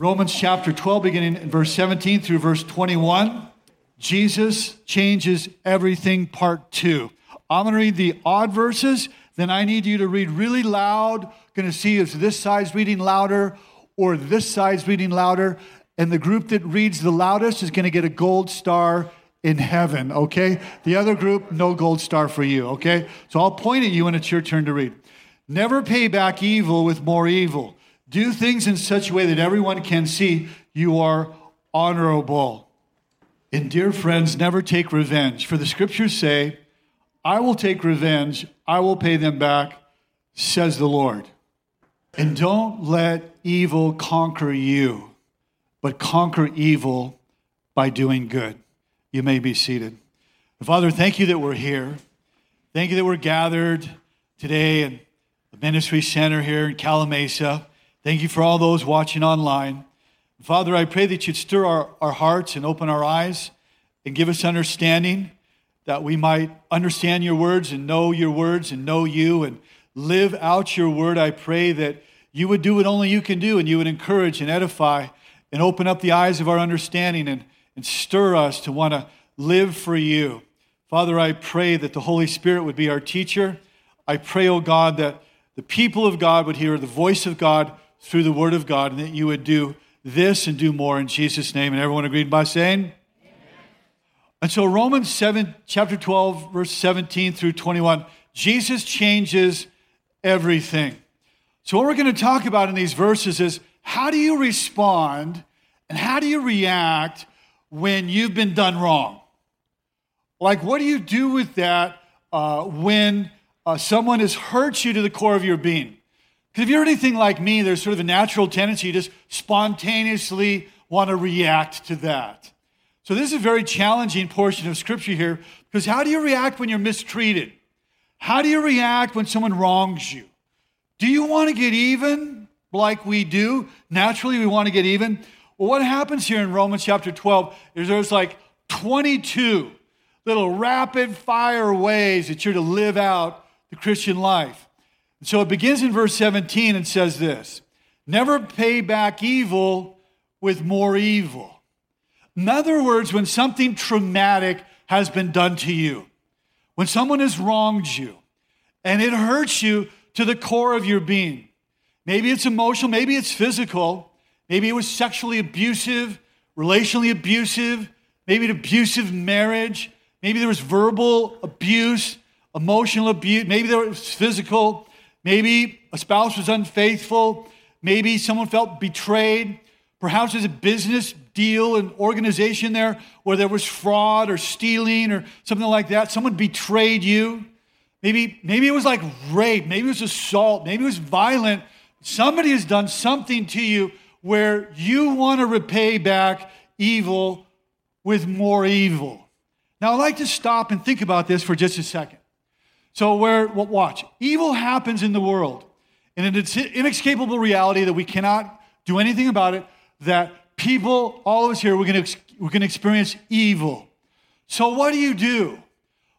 Romans chapter 12, beginning in verse 17 through verse 21. Jesus changes everything, part two. I'm going to read the odd verses, then I need you to read really loud. Going to see if this side's reading louder or this side's reading louder. And the group that reads the loudest is going to get a gold star in heaven, okay? The other group, no gold star for you, okay? So I'll point at you when it's your turn to read. Never pay back evil with more evil. Do things in such a way that everyone can see you are honorable. And dear friends, never take revenge. For the scriptures say, I will take revenge, I will pay them back, says the Lord. And don't let evil conquer you, but conquer evil by doing good. You may be seated. Father, thank you that we're here. Thank you that we're gathered today in the ministry center here in Calimesa. Thank you for all those watching online. Father, I pray that you'd stir our, our hearts and open our eyes and give us understanding that we might understand your words and know your words and know you and live out your word. I pray that you would do what only you can do and you would encourage and edify and open up the eyes of our understanding and, and stir us to want to live for you. Father, I pray that the Holy Spirit would be our teacher. I pray, oh God, that the people of God would hear the voice of God through the Word of God, and that you would do this and do more in Jesus' name. And everyone agreed by saying, Amen. And so, Romans 7, chapter 12, verse 17 through 21, Jesus changes everything. So, what we're going to talk about in these verses is how do you respond and how do you react when you've been done wrong? Like, what do you do with that uh, when uh, someone has hurt you to the core of your being? Because if you're anything like me, there's sort of a natural tendency to just spontaneously want to react to that. So this is a very challenging portion of scripture here because how do you react when you're mistreated? How do you react when someone wrongs you? Do you want to get even like we do? Naturally, we want to get even. Well, what happens here in Romans chapter 12 is there's like 22 little rapid fire ways that you're to live out the Christian life. So it begins in verse 17 and says this Never pay back evil with more evil. In other words, when something traumatic has been done to you, when someone has wronged you, and it hurts you to the core of your being, maybe it's emotional, maybe it's physical, maybe it was sexually abusive, relationally abusive, maybe an abusive marriage, maybe there was verbal abuse, emotional abuse, maybe there was physical. Maybe a spouse was unfaithful. Maybe someone felt betrayed. Perhaps there's a business deal, an organization there where there was fraud or stealing or something like that. Someone betrayed you. Maybe, maybe it was like rape. Maybe it was assault. Maybe it was violent. Somebody has done something to you where you want to repay back evil with more evil. Now, I'd like to stop and think about this for just a second. So, where, watch, evil happens in the world, and it's an inescapable reality that we cannot do anything about it, that people, all of us here, we're going we're going to experience evil. So, what do you do?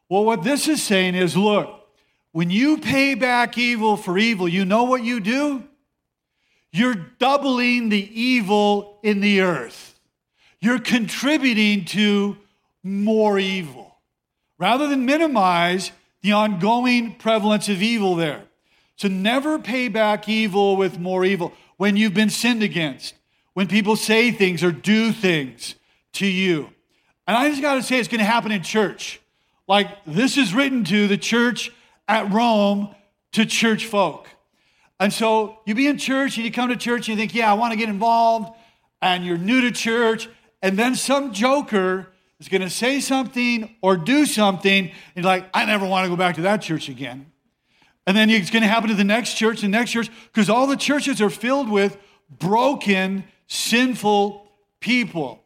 Well, what this is saying is look, when you pay back evil for evil, you know what you do? You're doubling the evil in the earth. You're contributing to more evil. Rather than minimize, the ongoing prevalence of evil there. So never pay back evil with more evil when you've been sinned against, when people say things or do things to you. And I just got to say, it's going to happen in church. Like this is written to the church at Rome to church folk. And so you be in church and you come to church and you think, yeah, I want to get involved. And you're new to church. And then some joker is going to say something or do something, and like, I never want to go back to that church again. And then it's going to happen to the next church, the next church, because all the churches are filled with broken, sinful people.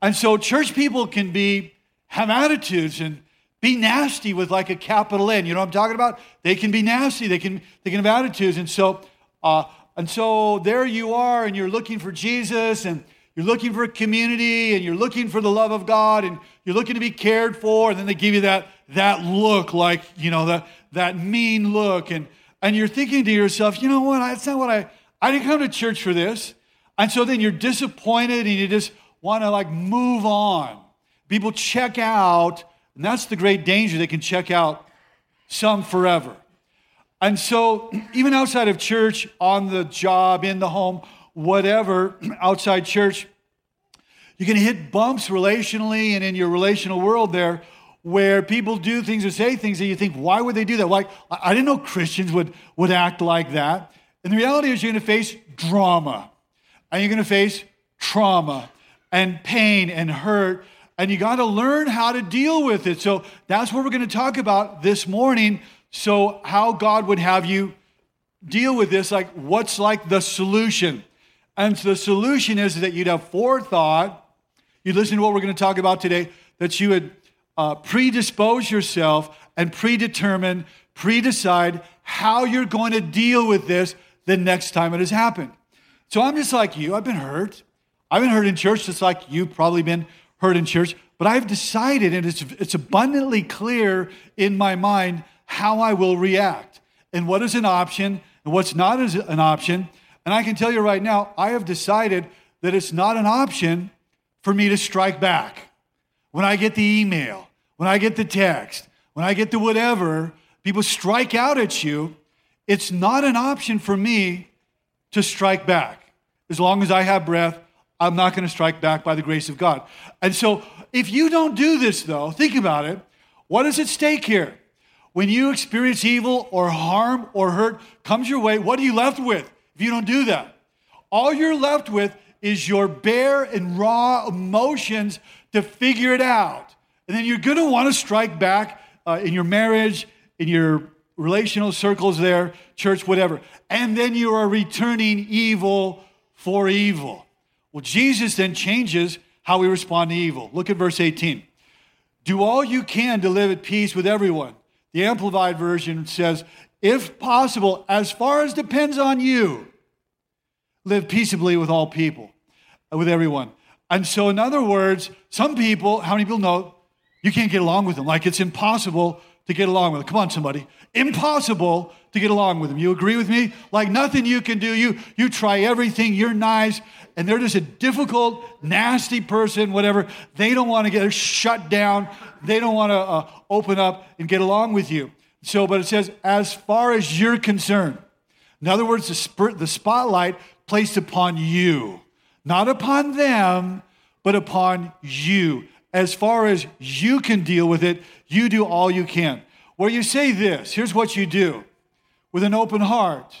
And so church people can be have attitudes and be nasty with like a capital N. You know what I'm talking about? They can be nasty. They can they can have attitudes. And so uh, and so there you are, and you're looking for Jesus, and you're looking for a community and you're looking for the love of God and you're looking to be cared for, and then they give you that, that look, like, you know, that, that mean look. And, and you're thinking to yourself, you know what? That's not what I, I didn't come to church for this. And so then you're disappointed and you just want to like move on. People check out, and that's the great danger. They can check out some forever. And so, even outside of church, on the job, in the home, whatever, outside church, you can hit bumps relationally and in your relational world there where people do things or say things that you think, why would they do that? Like, I didn't know Christians would, would act like that. And the reality is, you're going to face drama, and you're going to face trauma, and pain, and hurt, and you got to learn how to deal with it. So, that's what we're going to talk about this morning. So, how God would have you deal with this, like, what's like the solution? And so the solution is that you'd have forethought. You'd listen to what we're going to talk about today, that you would uh, predispose yourself and predetermine, predecide how you're going to deal with this the next time it has happened. So I'm just like you. I've been hurt. I've been hurt in church, just like you've probably been hurt in church. But I've decided, and it's, it's abundantly clear in my mind how I will react and what is an option and what's not an option. And I can tell you right now, I have decided that it's not an option for me to strike back. When I get the email, when I get the text, when I get the whatever, people strike out at you, it's not an option for me to strike back. As long as I have breath, I'm not going to strike back by the grace of God. And so, if you don't do this, though, think about it. What is at stake here? When you experience evil or harm or hurt comes your way, what are you left with if you don't do that? All you're left with is your bare and raw emotions to figure it out. And then you're going to want to strike back uh, in your marriage, in your relational circles there, church, whatever. And then you are returning evil for evil. Well, Jesus then changes how we respond to evil. Look at verse 18. Do all you can to live at peace with everyone. The Amplified Version says, if possible, as far as depends on you, live peaceably with all people, uh, with everyone. And so, in other words, some people, how many people know you can't get along with them? Like it's impossible to get along with them. Come on, somebody. Impossible to get along with them. You agree with me? Like nothing you can do. You, you try everything. You're nice. And they're just a difficult, nasty person, whatever. They don't want to get shut down. They don't want to uh, open up and get along with you. So, but it says, as far as you're concerned. In other words, the, the spotlight placed upon you not upon them, but upon you. As far as you can deal with it, you do all you can. Where you say this, here's what you do with an open heart.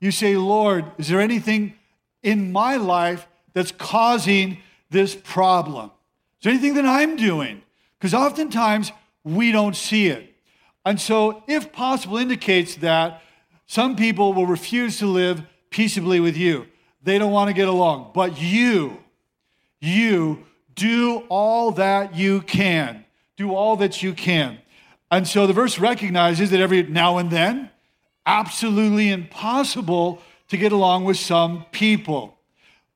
You say, Lord, is there anything in my life that's causing this problem? Is there anything that I'm doing? Because oftentimes we don't see it. And so, if possible, indicates that some people will refuse to live peaceably with you. They don't want to get along. But you, you do all that you can. Do all that you can. And so the verse recognizes that every now and then, absolutely impossible to get along with some people.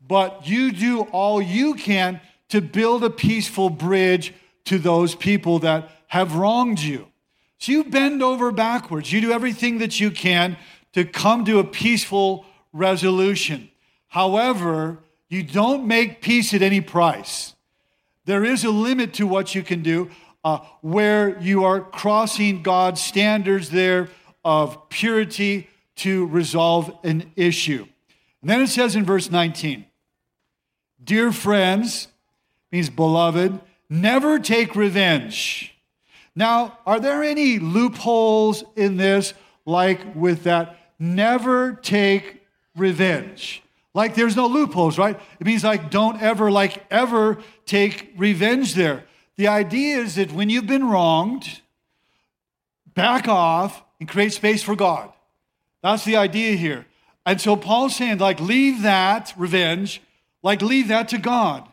But you do all you can to build a peaceful bridge to those people that have wronged you. So you bend over backwards. You do everything that you can to come to a peaceful resolution. However, you don't make peace at any price. There is a limit to what you can do uh, where you are crossing God's standards there of purity to resolve an issue. And then it says in verse 19, Dear friends, means beloved, never take revenge. Now, are there any loopholes in this, like with that? Never take revenge. Like there's no loopholes, right? It means like don't ever, like ever take revenge there. The idea is that when you've been wronged, back off and create space for God. That's the idea here. And so Paul's saying, like, leave that revenge, like, leave that to God,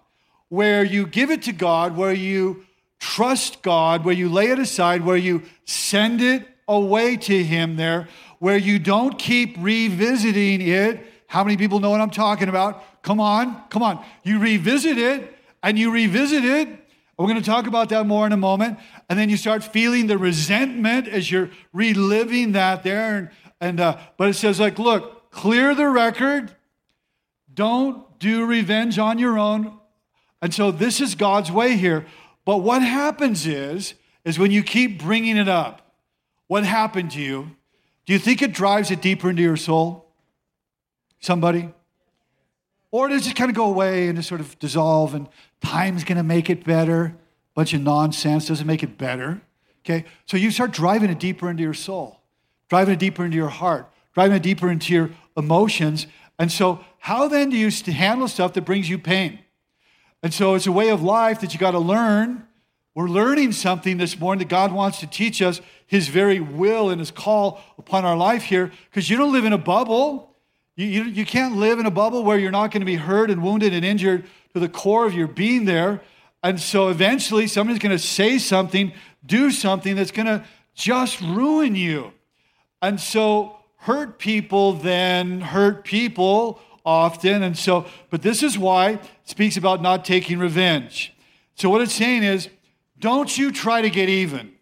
where you give it to God, where you trust God, where you lay it aside, where you send it away to Him there, where you don't keep revisiting it how many people know what I'm talking about? Come on, come on. You revisit it and you revisit it. We're going to talk about that more in a moment. And then you start feeling the resentment as you're reliving that there. And, and uh, but it says, like, look, clear the record. Don't do revenge on your own. And so this is God's way here. But what happens is, is when you keep bringing it up, what happened to you? Do you think it drives it deeper into your soul? Somebody? Or does it kind of go away and just sort of dissolve and time's going to make it better? Bunch of nonsense doesn't make it better. Okay? So you start driving it deeper into your soul, driving it deeper into your heart, driving it deeper into your emotions. And so, how then do you handle stuff that brings you pain? And so, it's a way of life that you got to learn. We're learning something this morning that God wants to teach us His very will and His call upon our life here, because you don't live in a bubble. You, you, you can't live in a bubble where you're not going to be hurt and wounded and injured to the core of your being there. And so eventually somebody's going to say something, do something that's going to just ruin you. And so hurt people then hurt people often. And so, but this is why it speaks about not taking revenge. So what it's saying is, don't you try to get even.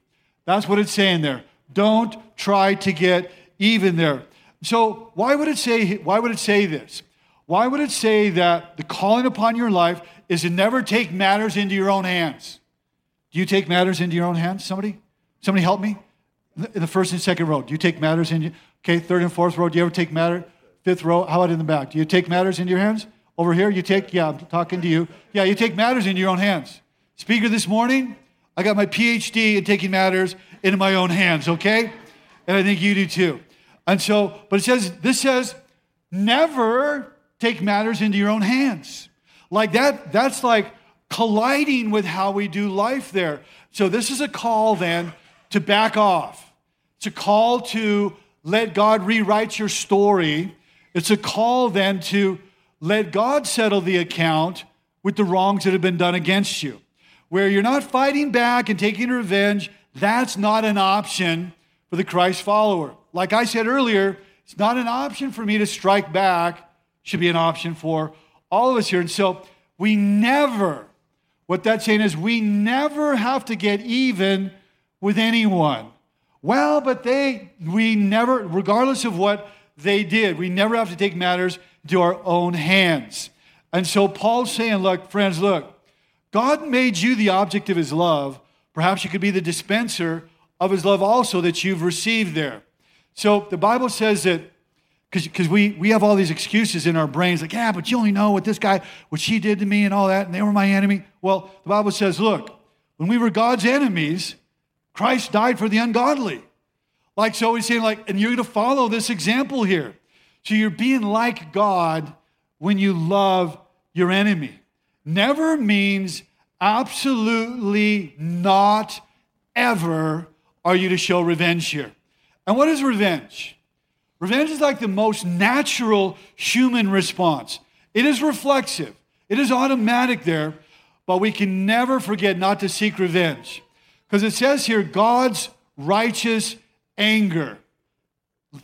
That's what it's saying there. Don't try to get even there. So why would it say why would it say this? Why would it say that the calling upon your life is to never take matters into your own hands? Do you take matters into your own hands? Somebody? Somebody help me? In the first and second row, do you take matters in okay, third and fourth row, do you ever take matter? Fifth row, how about in the back? Do you take matters into your hands? Over here, you take, yeah, I'm talking to you. Yeah, you take matters into your own hands. Speaker this morning, I got my PhD in taking matters into my own hands, okay? And I think you do too. And so, but it says, this says, never take matters into your own hands. Like that, that's like colliding with how we do life there. So this is a call then to back off. It's a call to let God rewrite your story. It's a call then to let God settle the account with the wrongs that have been done against you. Where you're not fighting back and taking revenge, that's not an option for the Christ follower. Like I said earlier, it's not an option for me to strike back, should be an option for all of us here. And so we never, what that's saying is we never have to get even with anyone. Well, but they, we never, regardless of what they did, we never have to take matters into our own hands. And so Paul's saying, look, friends, look, God made you the object of his love. Perhaps you could be the dispenser of his love also that you've received there. So the Bible says that because we, we have all these excuses in our brains, like, yeah, but you only know what this guy, what she did to me and all that, and they were my enemy. Well, the Bible says, look, when we were God's enemies, Christ died for the ungodly. Like, so he's saying, like, and you're going to follow this example here. So you're being like God when you love your enemy. Never means absolutely not ever are you to show revenge here? And what is revenge? Revenge is like the most natural human response. It is reflexive, it is automatic there, but we can never forget not to seek revenge. Because it says here, God's righteous anger.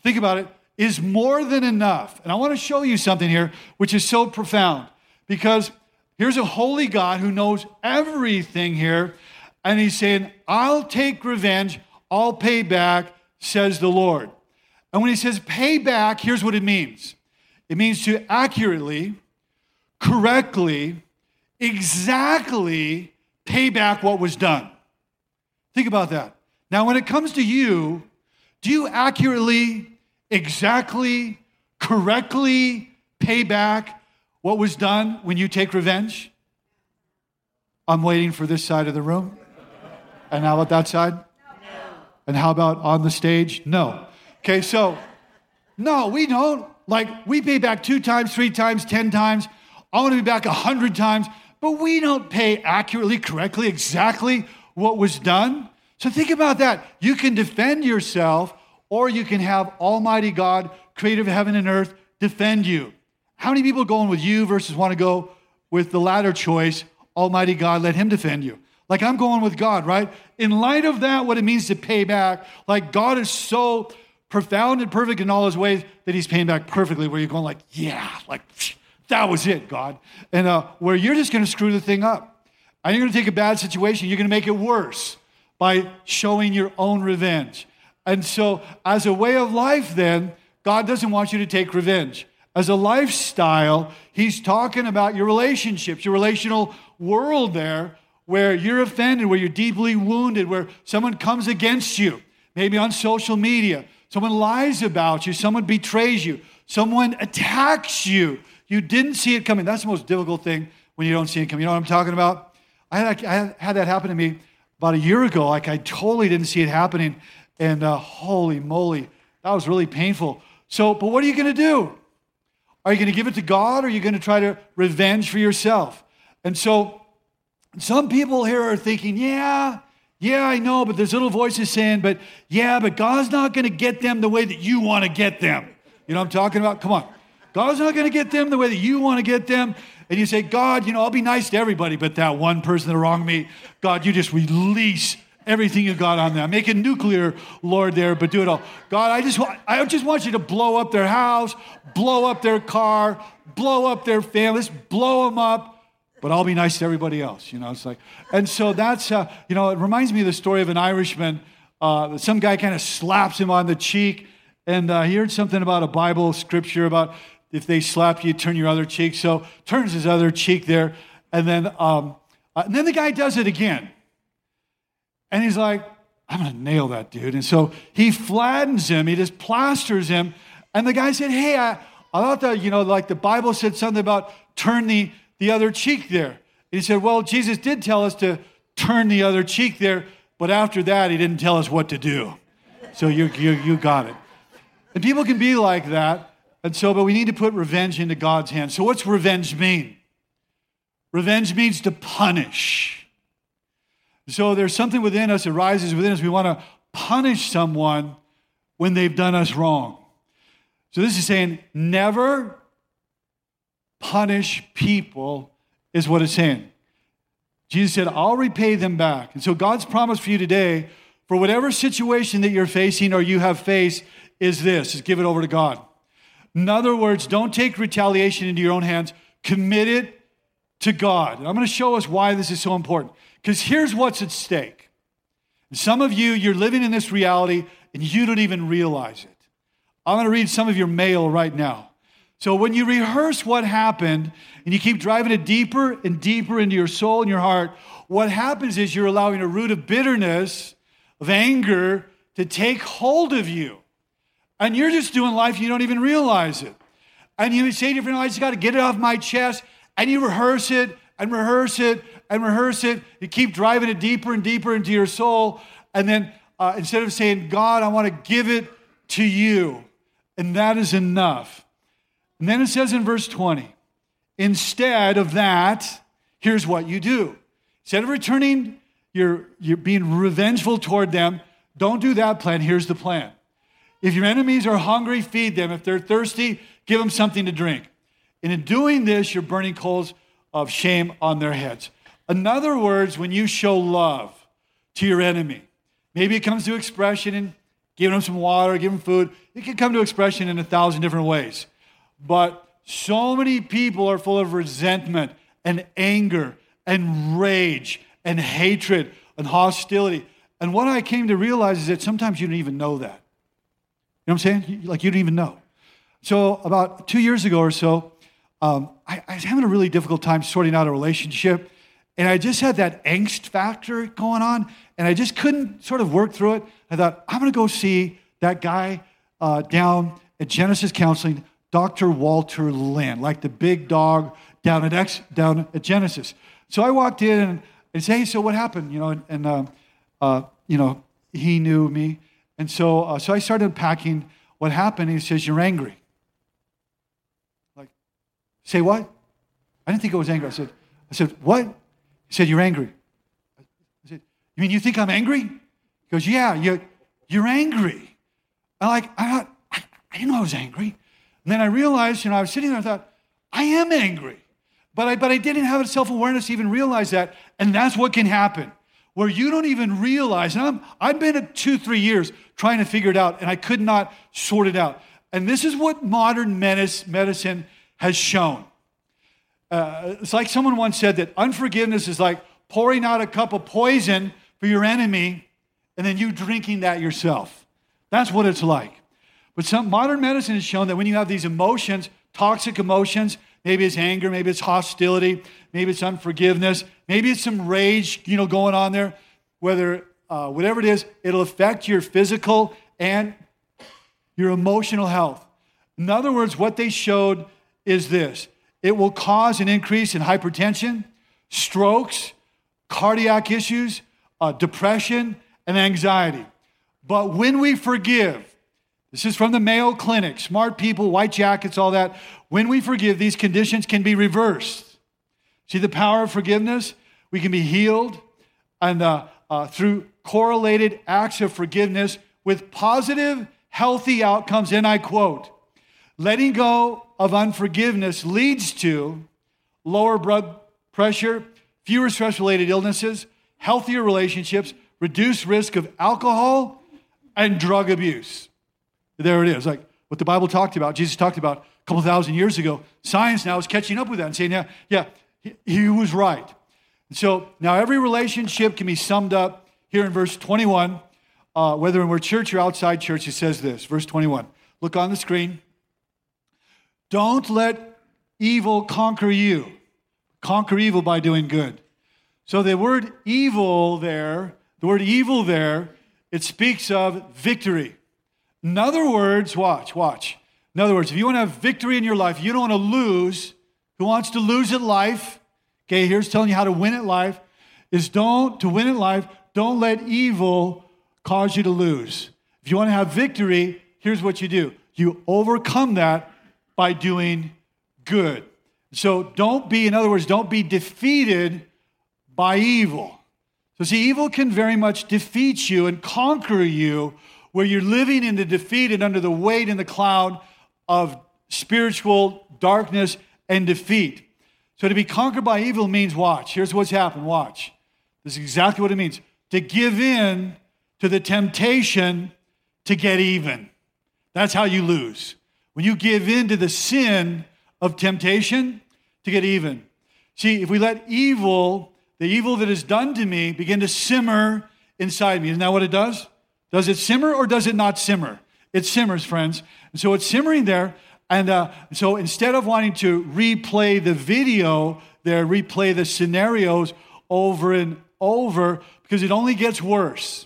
Think about it, is more than enough. And I want to show you something here which is so profound because here's a holy God who knows everything here. And he's saying, I'll take revenge I'll pay back, says the Lord. And when he says pay back, here's what it means it means to accurately, correctly, exactly pay back what was done. Think about that. Now, when it comes to you, do you accurately, exactly, correctly pay back what was done when you take revenge? I'm waiting for this side of the room. And how about that side? And how about on the stage? No. Okay, so no, we don't. Like, we pay back two times, three times, 10 times. I want to be back a hundred times, but we don't pay accurately, correctly, exactly what was done. So think about that. You can defend yourself, or you can have Almighty God, creator of heaven and earth, defend you. How many people going with you versus want to go with the latter choice, Almighty God, let Him defend you? Like I'm going with God, right? In light of that, what it means to pay back, like God is so profound and perfect in all his ways that he's paying back perfectly, where you're going like, yeah, like that was it, God. And uh, where you're just going to screw the thing up. And you're going to take a bad situation, you're going to make it worse by showing your own revenge. And so, as a way of life, then, God doesn't want you to take revenge. as a lifestyle, he's talking about your relationships, your relational world there, where you're offended, where you're deeply wounded, where someone comes against you, maybe on social media, someone lies about you, someone betrays you, someone attacks you. You didn't see it coming. That's the most difficult thing when you don't see it coming. You know what I'm talking about? I had, I had that happen to me about a year ago. Like I totally didn't see it happening. And uh, holy moly, that was really painful. So, but what are you going to do? Are you going to give it to God or are you going to try to revenge for yourself? And so some people here are thinking, yeah, yeah, I know, but there's little voices saying, but yeah, but God's not going to get them the way that you want to get them. You know what I'm talking about? Come on. God's not going to get them the way that you want to get them. And you say, God, you know, I'll be nice to everybody, but that one person that wronged me, God, you just release everything you got on them. Make a nuclear Lord there, but do it all. God, I just want, I just want you to blow up their house, blow up their car, blow up their families, blow them up. But I'll be nice to everybody else, you know. It's like, and so that's, uh, you know, it reminds me of the story of an Irishman. Uh, some guy kind of slaps him on the cheek, and uh, he heard something about a Bible scripture about if they slap you, turn your other cheek. So turns his other cheek there, and then um, uh, and then the guy does it again, and he's like, "I'm gonna nail that dude." And so he flattens him, he just plasters him, and the guy said, "Hey, I, I thought that you know, like the Bible said something about turn the the other cheek there." And he said, "Well, Jesus did tell us to turn the other cheek there, but after that, he didn't tell us what to do." So you you you got it. And people can be like that. And so, but we need to put revenge into God's hands. So, what's revenge mean? Revenge means to punish. So, there's something within us that rises within us. We want to punish someone when they've done us wrong. So, this is saying never punish people, is what it's saying. Jesus said, I'll repay them back. And so, God's promise for you today, for whatever situation that you're facing or you have faced, is this is give it over to God. In other words, don't take retaliation into your own hands, commit it to God. And I'm going to show us why this is so important. Because here's what's at stake. Some of you, you're living in this reality and you don't even realize it. I'm going to read some of your mail right now. So when you rehearse what happened and you keep driving it deeper and deeper into your soul and your heart, what happens is you're allowing a root of bitterness, of anger to take hold of you. And you're just doing life, you don't even realize it. And you say to your friend, I just got to get it off my chest. And you rehearse it and rehearse it and rehearse it. You keep driving it deeper and deeper into your soul. And then uh, instead of saying, God, I want to give it to you, and that is enough. And then it says in verse 20, instead of that, here's what you do. Instead of returning, you're, you're being revengeful toward them, don't do that plan. Here's the plan if your enemies are hungry, feed them. If they're thirsty, give them something to drink. And in doing this, you're burning coals of shame on their heads. In other words, when you show love to your enemy, maybe it comes to expression in giving them some water, giving them food. It can come to expression in a thousand different ways. But so many people are full of resentment and anger and rage and hatred and hostility. And what I came to realize is that sometimes you don't even know that. You know what I'm saying? Like you don't even know. So about two years ago or so, um, I, I was having a really difficult time sorting out a relationship. And I just had that angst factor going on, and I just couldn't sort of work through it. I thought, I'm going to go see that guy uh, down at Genesis Counseling, Dr. Walter Lynn, like the big dog down at, X, down at Genesis. So I walked in and, and said, hey, so what happened? You know, and, and uh, uh, you know, he knew me. And so, uh, so I started unpacking what happened. He says, You're angry. Like, say what? I didn't think I was angry. I said, I said, What? He said, You're angry. I said, You mean you think I'm angry? He goes, Yeah, you're, you're angry. I'm like, I thought, I, I didn't know I was angry. And then I realized, you know, I was sitting there, I thought, I am angry. But I, but I didn't have a self awareness to even realize that. And that's what can happen where you don't even realize. And I'm, I've been at two, three years trying to figure it out, and I could not sort it out. And this is what modern medicine has shown. Uh, it's like someone once said that unforgiveness is like pouring out a cup of poison for your enemy and then you drinking that yourself. That's what it's like. But some modern medicine has shown that when you have these emotions, toxic emotions. Maybe it's anger, maybe it's hostility, maybe it's unforgiveness, maybe it's some rage, you know, going on there. Whether uh, whatever it is, it'll affect your physical and your emotional health. In other words, what they showed is this it will cause an increase in hypertension, strokes, cardiac issues, uh, depression, and anxiety. But when we forgive, this is from the Mayo Clinic, smart people, white jackets, all that. When we forgive, these conditions can be reversed. See the power of forgiveness? We can be healed and uh, uh, through correlated acts of forgiveness with positive, healthy outcomes. And I quote, letting go of unforgiveness leads to lower blood pressure, fewer stress related illnesses, healthier relationships, reduced risk of alcohol and drug abuse. There it is, like what the Bible talked about, Jesus talked about couple thousand years ago. Science now is catching up with that and saying, yeah, yeah, he, he was right. So now every relationship can be summed up here in verse 21. Uh, whether we're church or outside church, it says this, verse 21. Look on the screen. Don't let evil conquer you. Conquer evil by doing good. So the word evil there, the word evil there, it speaks of victory. In other words, watch, watch. In other words, if you want to have victory in your life, you don't want to lose. Who wants to lose at life? Okay, here's telling you how to win at life is don't to win at life, don't let evil cause you to lose. If you want to have victory, here's what you do. You overcome that by doing good. So don't be, in other words, don't be defeated by evil. So, see, evil can very much defeat you and conquer you where you're living in the defeat and under the weight and the cloud of spiritual darkness and defeat. So, to be conquered by evil means watch. Here's what's happened watch. This is exactly what it means to give in to the temptation to get even. That's how you lose. When you give in to the sin of temptation to get even. See, if we let evil, the evil that is done to me, begin to simmer inside me, isn't that what it does? Does it simmer or does it not simmer? It simmers, friends. And so it's simmering there. And uh, so instead of wanting to replay the video there, replay the scenarios over and over, because it only gets worse,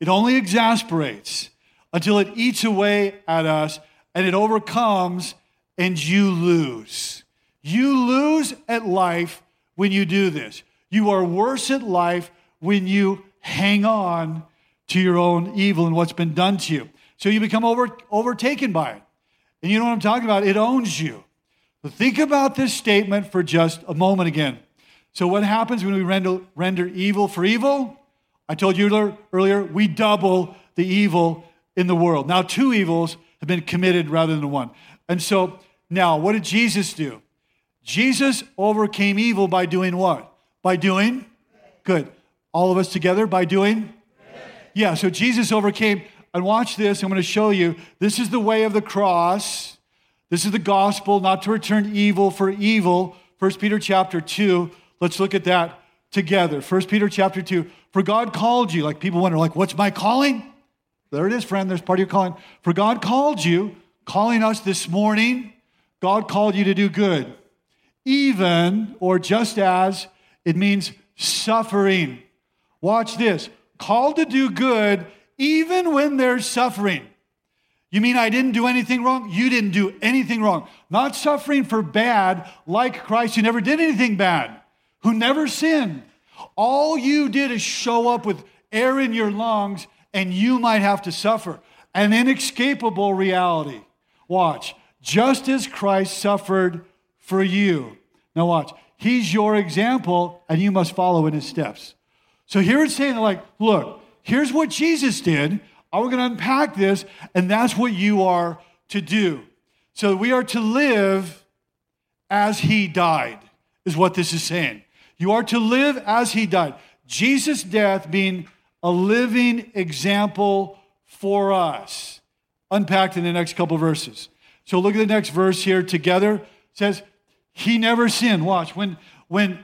it only exasperates until it eats away at us and it overcomes, and you lose. You lose at life when you do this. You are worse at life when you hang on to your own evil and what's been done to you. So you become over, overtaken by it. And you know what I'm talking about? It owns you. But think about this statement for just a moment again. So, what happens when we render, render evil for evil? I told you earlier, we double the evil in the world. Now, two evils have been committed rather than one. And so now, what did Jesus do? Jesus overcame evil by doing what? By doing good. All of us together by doing? Yeah, so Jesus overcame. And watch this, I'm going to show you. This is the way of the cross. This is the gospel, not to return evil for evil. 1 Peter chapter 2. Let's look at that together. 1 Peter chapter 2. For God called you, like people wonder, like, what's my calling? There it is, friend. There's part of your calling. For God called you, calling us this morning, God called you to do good. Even, or just as, it means suffering. Watch this. Called to do good even when there's suffering. You mean I didn't do anything wrong? You didn't do anything wrong. Not suffering for bad, like Christ, who never did anything bad, who never sinned. All you did is show up with air in your lungs and you might have to suffer an inescapable reality. Watch, just as Christ suffered for you. Now, watch, he's your example, and you must follow in his steps. So here it's saying, like, look, here's what Jesus did. We're going to unpack this, and that's what you are to do. So we are to live as he died, is what this is saying. You are to live as he died. Jesus' death being a living example for us. Unpacked in the next couple verses. So look at the next verse here together. It says, He never sinned. Watch. When, when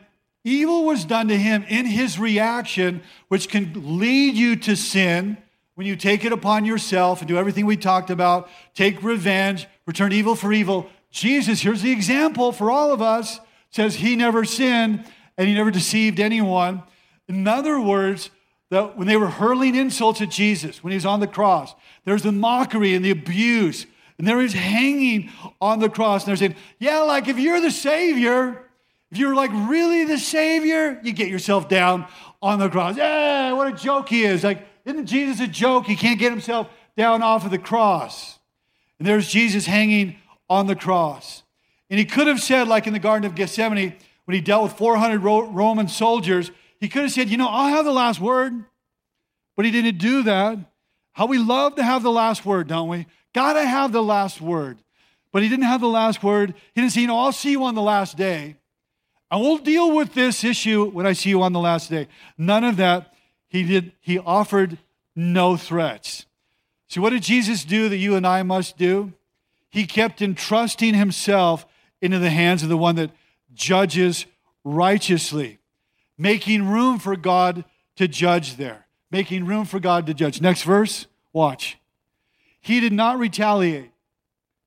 evil was done to him in his reaction, which can lead you to sin, when you take it upon yourself and do everything we talked about, take revenge, return evil for evil. Jesus, here's the example for all of us, says he never sinned and he never deceived anyone. In other words, that when they were hurling insults at Jesus when he was on the cross, there's the mockery and the abuse. And there he's hanging on the cross. And they're saying, Yeah, like if you're the Savior, if you're like really the Savior, you get yourself down on the cross. Yeah, what a joke he is. Like, isn't Jesus a joke? He can't get himself down off of the cross. And there's Jesus hanging on the cross. And he could have said, like in the Garden of Gethsemane, when he dealt with 400 Roman soldiers, he could have said, You know, I'll have the last word. But he didn't do that. How we love to have the last word, don't we? Gotta have the last word. But he didn't have the last word. He didn't say, You know, I'll see you on the last day. I will deal with this issue when I see you on the last day. None of that. He did, he offered no threats. See, what did Jesus do that you and I must do? He kept entrusting himself into the hands of the one that judges righteously, making room for God to judge there, making room for God to judge. Next verse, watch. He did not retaliate.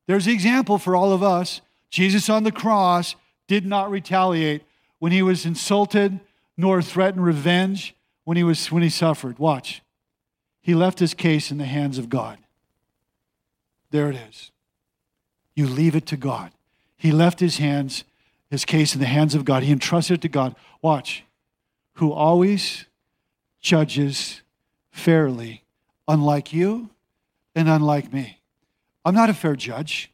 There's the example for all of us. Jesus on the cross did not retaliate when he was insulted, nor threatened revenge when he, was, when he suffered. Watch. He left his case in the hands of God. There it is. You leave it to God. He left his hands, his case in the hands of God. He entrusted it to God. Watch. Who always judges fairly, unlike you and unlike me. I'm not a fair judge.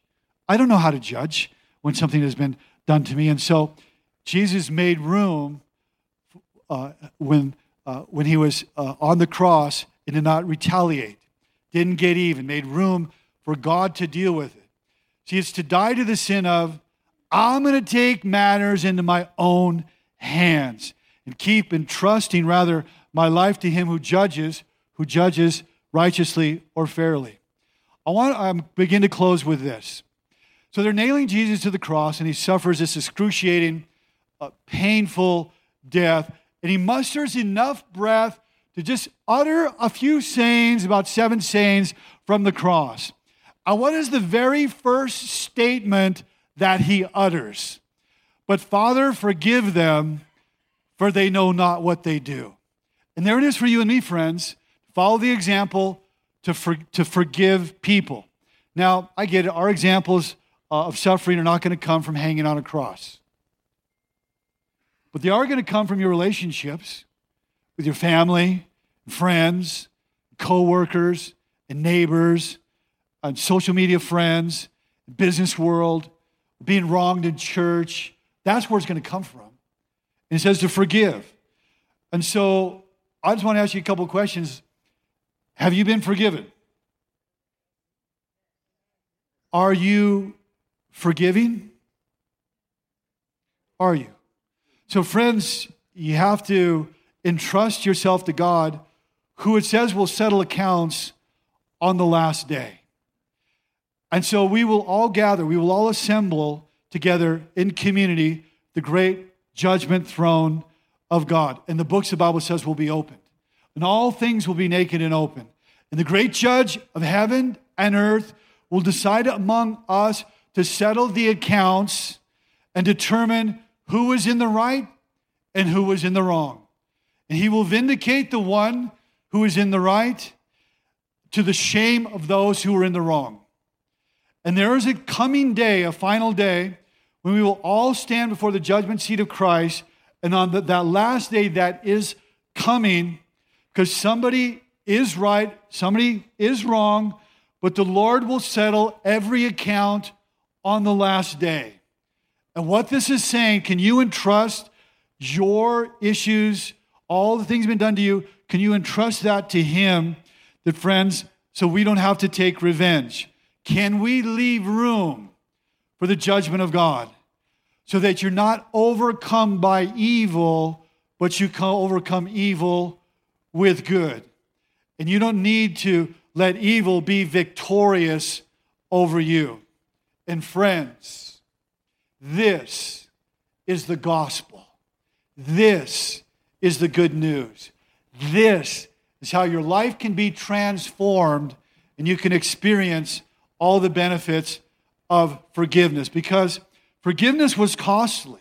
I don't know how to judge when something has been done to me. And so Jesus made room uh, when, uh, when he was uh, on the cross and did not retaliate, didn't get even, made room for God to deal with it. See, it's to die to the sin of, I'm going to take matters into my own hands and keep entrusting rather my life to him who judges, who judges righteously or fairly. I want to begin to close with this. So they're nailing Jesus to the cross, and he suffers this excruciating, uh, painful death. And he musters enough breath to just utter a few sayings, about seven sayings from the cross. And what is the very first statement that he utters? But Father, forgive them, for they know not what they do. And there it is for you and me, friends. Follow the example to, for, to forgive people. Now, I get it. Our examples uh, of suffering are not going to come from hanging on a cross. But they are going to come from your relationships with your family, friends, co-workers, and neighbors, and social media friends, business world, being wronged in church. That's where it's going to come from. And it says to forgive. And so I just want to ask you a couple questions. Have you been forgiven? Are you forgiving? Are you? So, friends, you have to entrust yourself to God, who it says will settle accounts on the last day. And so we will all gather, we will all assemble together in community, the great judgment throne of God. And the books the Bible says will be opened. And all things will be naked and open. And the great judge of heaven and earth will decide among us to settle the accounts and determine who was in the right and who was in the wrong. And he will vindicate the one who is in the right to the shame of those who are in the wrong. And there is a coming day, a final day, when we will all stand before the judgment seat of Christ. And on the, that last day that is coming, because somebody is right, somebody is wrong, but the Lord will settle every account on the last day. And what this is saying, can you entrust your issues, all the things been done to you, can you entrust that to Him, that friends, so we don't have to take revenge? Can we leave room for the judgment of God so that you're not overcome by evil, but you can overcome evil with good? And you don't need to let evil be victorious over you. And friends, this is the gospel. This is the good news. This is how your life can be transformed and you can experience all the benefits of forgiveness because forgiveness was costly.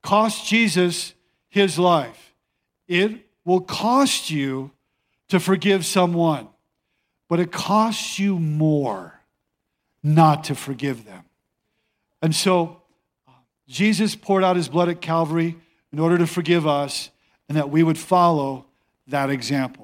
Cost Jesus his life. It will cost you to forgive someone, but it costs you more not to forgive them. And so uh, Jesus poured out his blood at Calvary in order to forgive us and that we would follow that example.